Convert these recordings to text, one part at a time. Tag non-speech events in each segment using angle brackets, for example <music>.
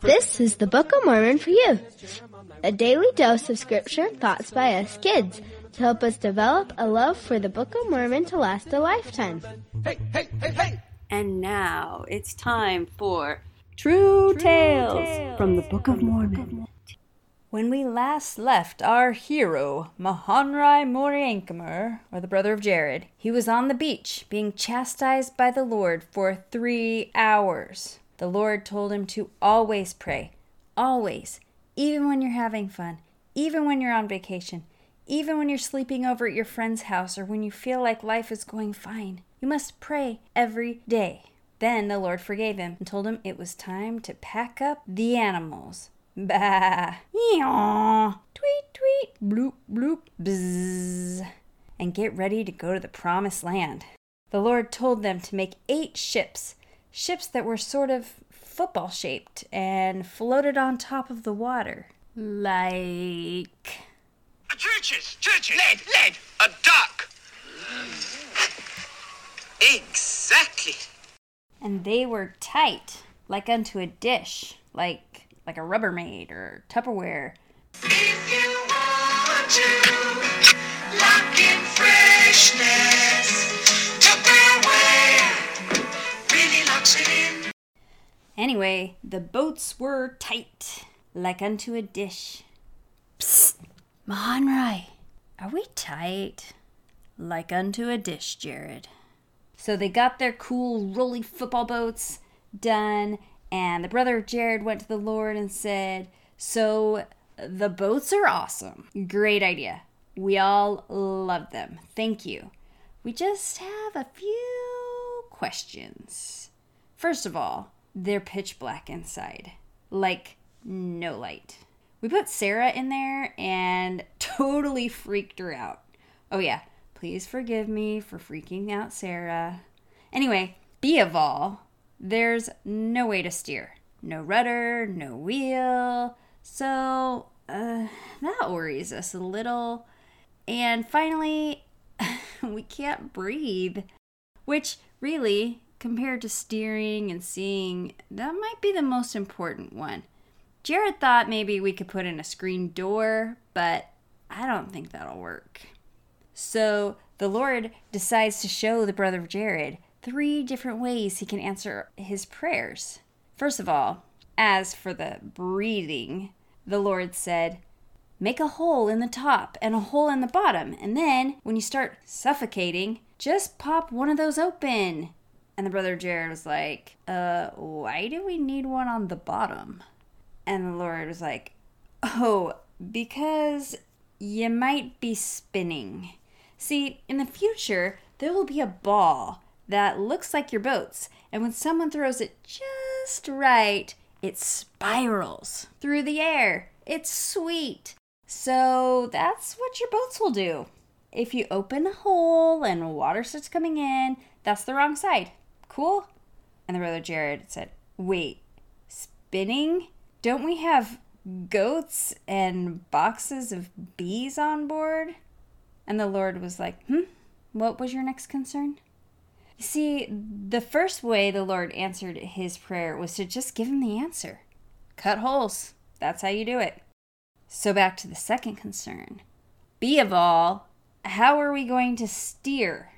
This is the Book of Mormon for you, a daily dose of scripture and thoughts by us kids to help us develop a love for the Book of Mormon to last a lifetime. Hey, hey, hey, hey! And now it's time for True, True Tales, Tales from the Book of Mormon. When we last left our hero, Mahonri Moriancumer, or the brother of Jared, he was on the beach being chastised by the Lord for three hours. The Lord told him to always pray, always, even when you're having fun, even when you're on vacation, even when you're sleeping over at your friend's house, or when you feel like life is going fine. You must pray every day. Then the Lord forgave him and told him it was time to pack up the animals. Bah. Yaw. Tweet, tweet. Bloop, bloop. Bzzz. And get ready to go to the promised land. The Lord told them to make eight ships, ships that were sort of football shaped and floated on top of the water. Like. Churches! Churches! Lead! Lead! A duck! Exactly. And they were tight, like unto a dish, like like a Rubbermaid or Tupperware. If you want to lock in freshness, Tupperware really locks it in. Anyway, the boats were tight, like unto a dish. Psst, Mahonri, are we tight? Like unto a dish, Jared. So they got their cool rolly football boats done and the brother of Jared went to the Lord and said, So the boats are awesome. Great idea. We all love them. Thank you. We just have a few questions. First of all, they're pitch black inside, like no light. We put Sarah in there and <laughs> totally freaked her out. Oh, yeah, please forgive me for freaking out Sarah. Anyway, B of all, there's no way to steer. No rudder, no wheel. So, uh, that worries us a little. And finally, <laughs> we can't breathe. Which, really, compared to steering and seeing, that might be the most important one. Jared thought maybe we could put in a screen door, but I don't think that'll work. So the Lord decides to show the brother of Jared three different ways he can answer his prayers. First of all, as for the breathing, the Lord said, Make a hole in the top and a hole in the bottom, and then when you start suffocating, just pop one of those open. And the brother Jared was like, Uh, why do we need one on the bottom? And the Lord was like, Oh, because you might be spinning. See, in the future, there will be a ball that looks like your boat's, and when someone throws it just right, it spirals through the air. It's sweet. So that's what your boats will do. If you open a hole and water starts coming in, that's the wrong side. Cool? And the brother Jared said, Wait, spinning? Don't we have goats and boxes of bees on board? And the Lord was like, Hmm? What was your next concern? See, the first way the Lord answered his prayer was to just give him the answer cut holes. That's how you do it. So back to the second concern. be of all, how are we going to steer?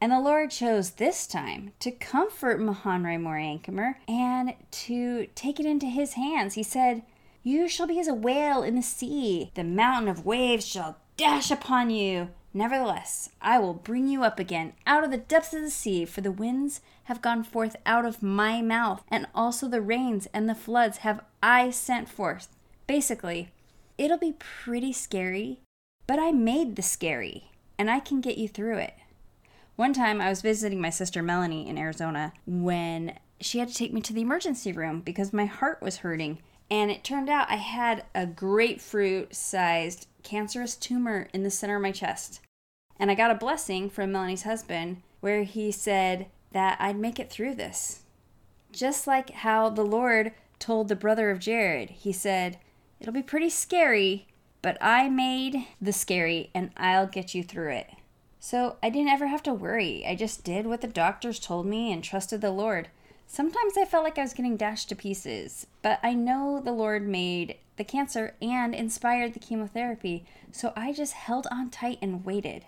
And the Lord chose this time to comfort Mahonri Moriancumer and to take it into his hands. He said, You shall be as a whale in the sea. The mountain of waves shall dash upon you. Nevertheless, I will bring you up again out of the depths of the sea, for the winds have gone forth out of my mouth, and also the rains and the floods have I sent forth. Basically, it'll be pretty scary, but I made the scary, and I can get you through it. One time I was visiting my sister Melanie in Arizona when she had to take me to the emergency room because my heart was hurting. And it turned out I had a grapefruit sized cancerous tumor in the center of my chest. And I got a blessing from Melanie's husband where he said that I'd make it through this. Just like how the Lord told the brother of Jared, he said, It'll be pretty scary, but I made the scary and I'll get you through it. So I didn't ever have to worry. I just did what the doctors told me and trusted the Lord. Sometimes I felt like I was getting dashed to pieces, but I know the Lord made the cancer and inspired the chemotherapy, so I just held on tight and waited.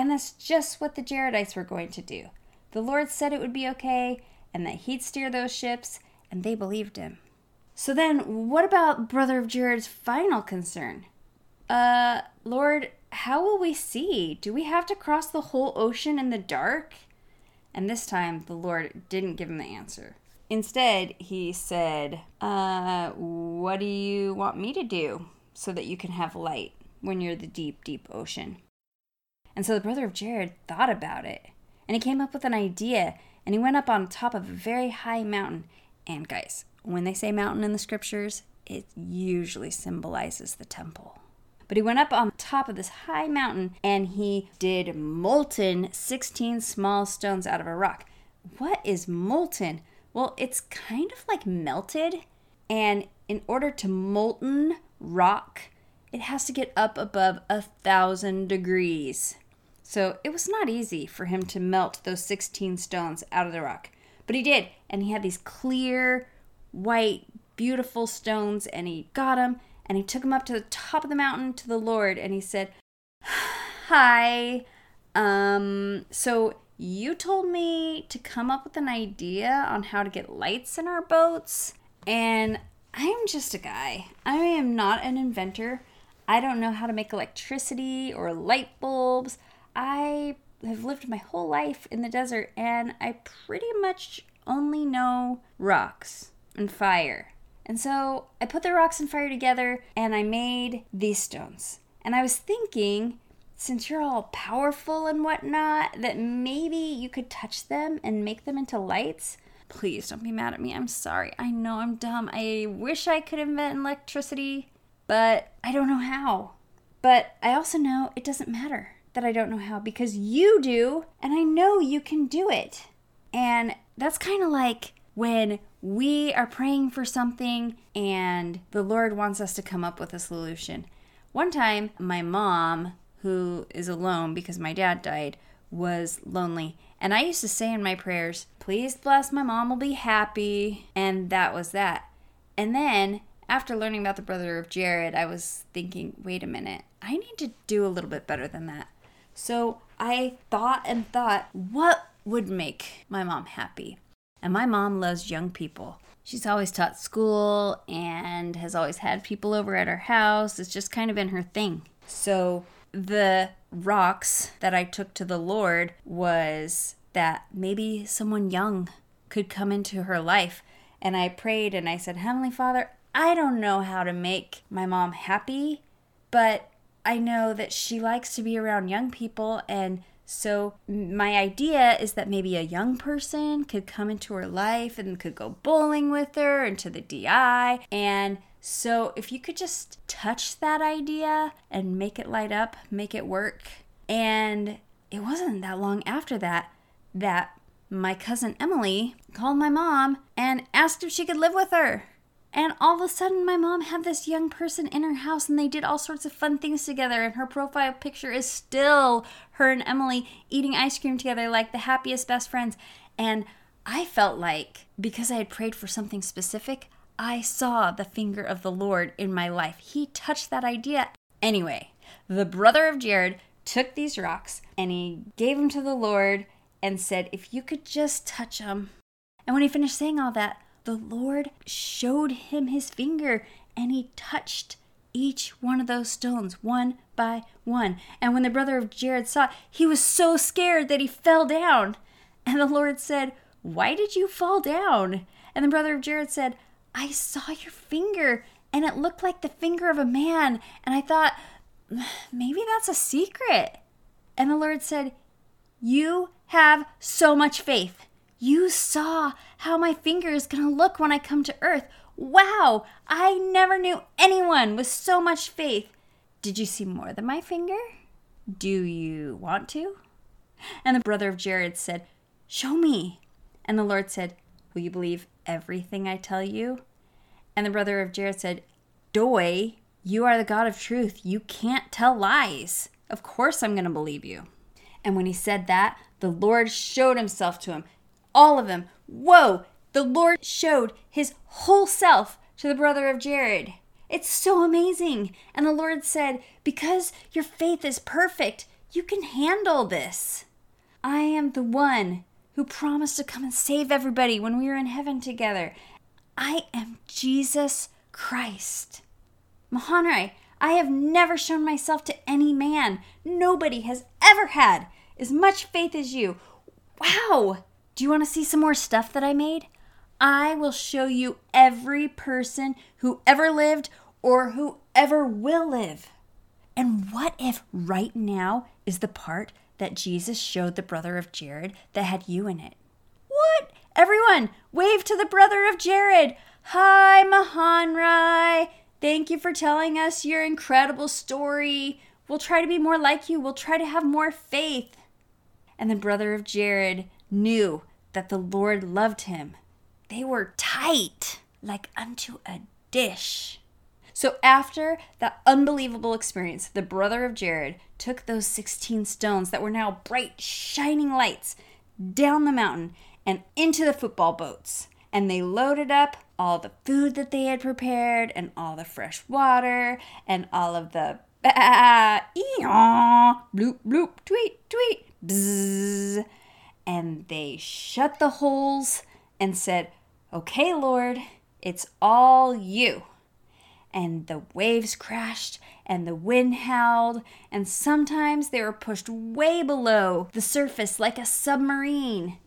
And that's just what the Jaredites were going to do. The Lord said it would be okay and that He'd steer those ships, and they believed Him. So then, what about Brother of Jared's final concern? Uh, Lord, how will we see? Do we have to cross the whole ocean in the dark? And this time, the Lord didn't give him the answer. Instead, he said, uh, What do you want me to do so that you can have light when you're the deep, deep ocean? And so the brother of Jared thought about it, and he came up with an idea, and he went up on top of a very high mountain. And guys, when they say mountain in the scriptures, it usually symbolizes the temple. But he went up on top of this high mountain and he did molten 16 small stones out of a rock. What is molten? Well, it's kind of like melted. And in order to molten rock, it has to get up above a thousand degrees. So it was not easy for him to melt those 16 stones out of the rock. But he did. And he had these clear, white, beautiful stones, and he got them and he took them up to the top of the mountain to the Lord and he said, Hi, um, so you told me to come up with an idea on how to get lights in our boats, and I'm just a guy. I am not an inventor. I don't know how to make electricity or light bulbs. I have lived my whole life in the desert and I pretty much only know rocks and fire. And so I put the rocks and fire together and I made these stones. And I was thinking, since you're all powerful and whatnot, that maybe you could touch them and make them into lights. Please don't be mad at me. I'm sorry. I know I'm dumb. I wish I could invent electricity, but I don't know how. But I also know it doesn't matter that I don't know how because you do, and I know you can do it. And that's kind of like when we are praying for something and the Lord wants us to come up with a solution. One time, my mom, who is alone because my dad died, was lonely. And I used to say in my prayers, please bless my mom will be happy. And that was that. And then after learning about the brother of Jared, I was thinking, wait a minute, I need to do a little bit better than that. So I thought and thought, what would make my mom happy? And my mom loves young people. She's always taught school and has always had people over at her house. It's just kind of been her thing. So the rocks that I took to the Lord was that maybe someone young could come into her life. And I prayed and I said, Heavenly Father, I don't know how to make my mom happy, but I know that she likes to be around young people and so, my idea is that maybe a young person could come into her life and could go bowling with her into the DI. And so, if you could just touch that idea and make it light up, make it work. And it wasn't that long after that that my cousin Emily called my mom and asked if she could live with her. And all of a sudden, my mom had this young person in her house, and they did all sorts of fun things together. And her profile picture is still her and Emily eating ice cream together like the happiest best friends. And I felt like because I had prayed for something specific, I saw the finger of the Lord in my life. He touched that idea. Anyway, the brother of Jared took these rocks and he gave them to the Lord and said, If you could just touch them. And when he finished saying all that, the Lord showed him his finger and he touched each one of those stones one by one. And when the brother of Jared saw it, he was so scared that he fell down. And the Lord said, Why did you fall down? And the brother of Jared said, I saw your finger and it looked like the finger of a man. And I thought, maybe that's a secret. And the Lord said, You have so much faith. You saw how my finger is going to look when I come to earth. Wow, I never knew anyone with so much faith. Did you see more than my finger? Do you want to? And the brother of Jared said, Show me. And the Lord said, Will you believe everything I tell you? And the brother of Jared said, Doy, you are the God of truth. You can't tell lies. Of course I'm going to believe you. And when he said that, the Lord showed himself to him, all of them. Whoa, The Lord showed his whole self to the brother of Jared. It's so amazing. And the Lord said, Because your faith is perfect, you can handle this. I am the one who promised to come and save everybody when we were in heaven together. I am Jesus Christ. Mahonri, I have never shown myself to any man. Nobody has ever had as much faith as you. Wow! Do you want to see some more stuff that I made? I will show you every person who ever lived or who ever will live. And what if right now is the part that Jesus showed the brother of Jared that had you in it? What? Everyone, wave to the brother of Jared. Hi, Mahonri. Thank you for telling us your incredible story. We'll try to be more like you. We'll try to have more faith. And the brother of Jared knew that the Lord loved him. They were tight, like unto a dish. So, after that unbelievable experience, the brother of Jared took those 16 stones that were now bright, shining lights down the mountain and into the football boats. And they loaded up all the food that they had prepared, and all the fresh water, and all of the <laughs> ee-yaw, bloop, bloop, tweet, tweet, bzzz. Shut the holes and said, Okay, Lord, it's all you. And the waves crashed and the wind howled, and sometimes they were pushed way below the surface like a submarine.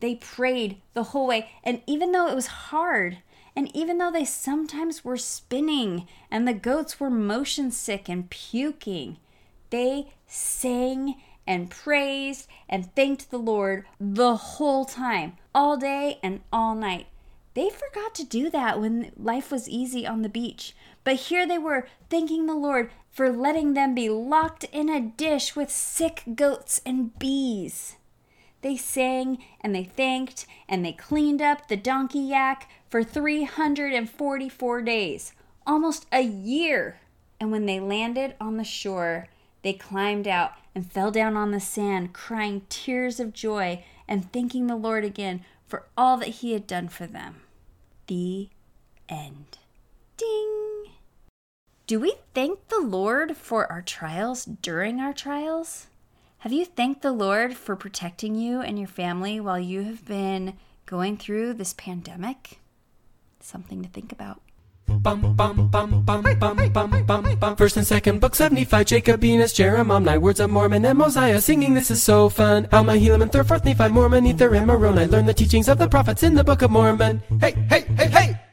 They prayed the whole way, and even though it was hard, and even though they sometimes were spinning and the goats were motion sick and puking, they sang and praised and thanked the Lord the whole time, all day and all night. They forgot to do that when life was easy on the beach. But here they were, thanking the Lord for letting them be locked in a dish with sick goats and bees. They sang and they thanked and they cleaned up the donkey yak for 344 days, almost a year. And when they landed on the shore, they climbed out and fell down on the sand, crying tears of joy and thanking the Lord again for all that He had done for them. The end. Ding! Do we thank the Lord for our trials during our trials? Have you thanked the Lord for protecting you and your family while you have been going through this pandemic? Something to think about. First and second books of Nephi, Jacob Enos, Jeremiah, Words of Mormon, and Mosiah. Singing, this is so fun. Alma, Helaman, third, fourth, Nephi, Mormon, Ether, and Moroni. Learn the teachings of the prophets in the Book of Mormon. Hey, hey, hey, hey!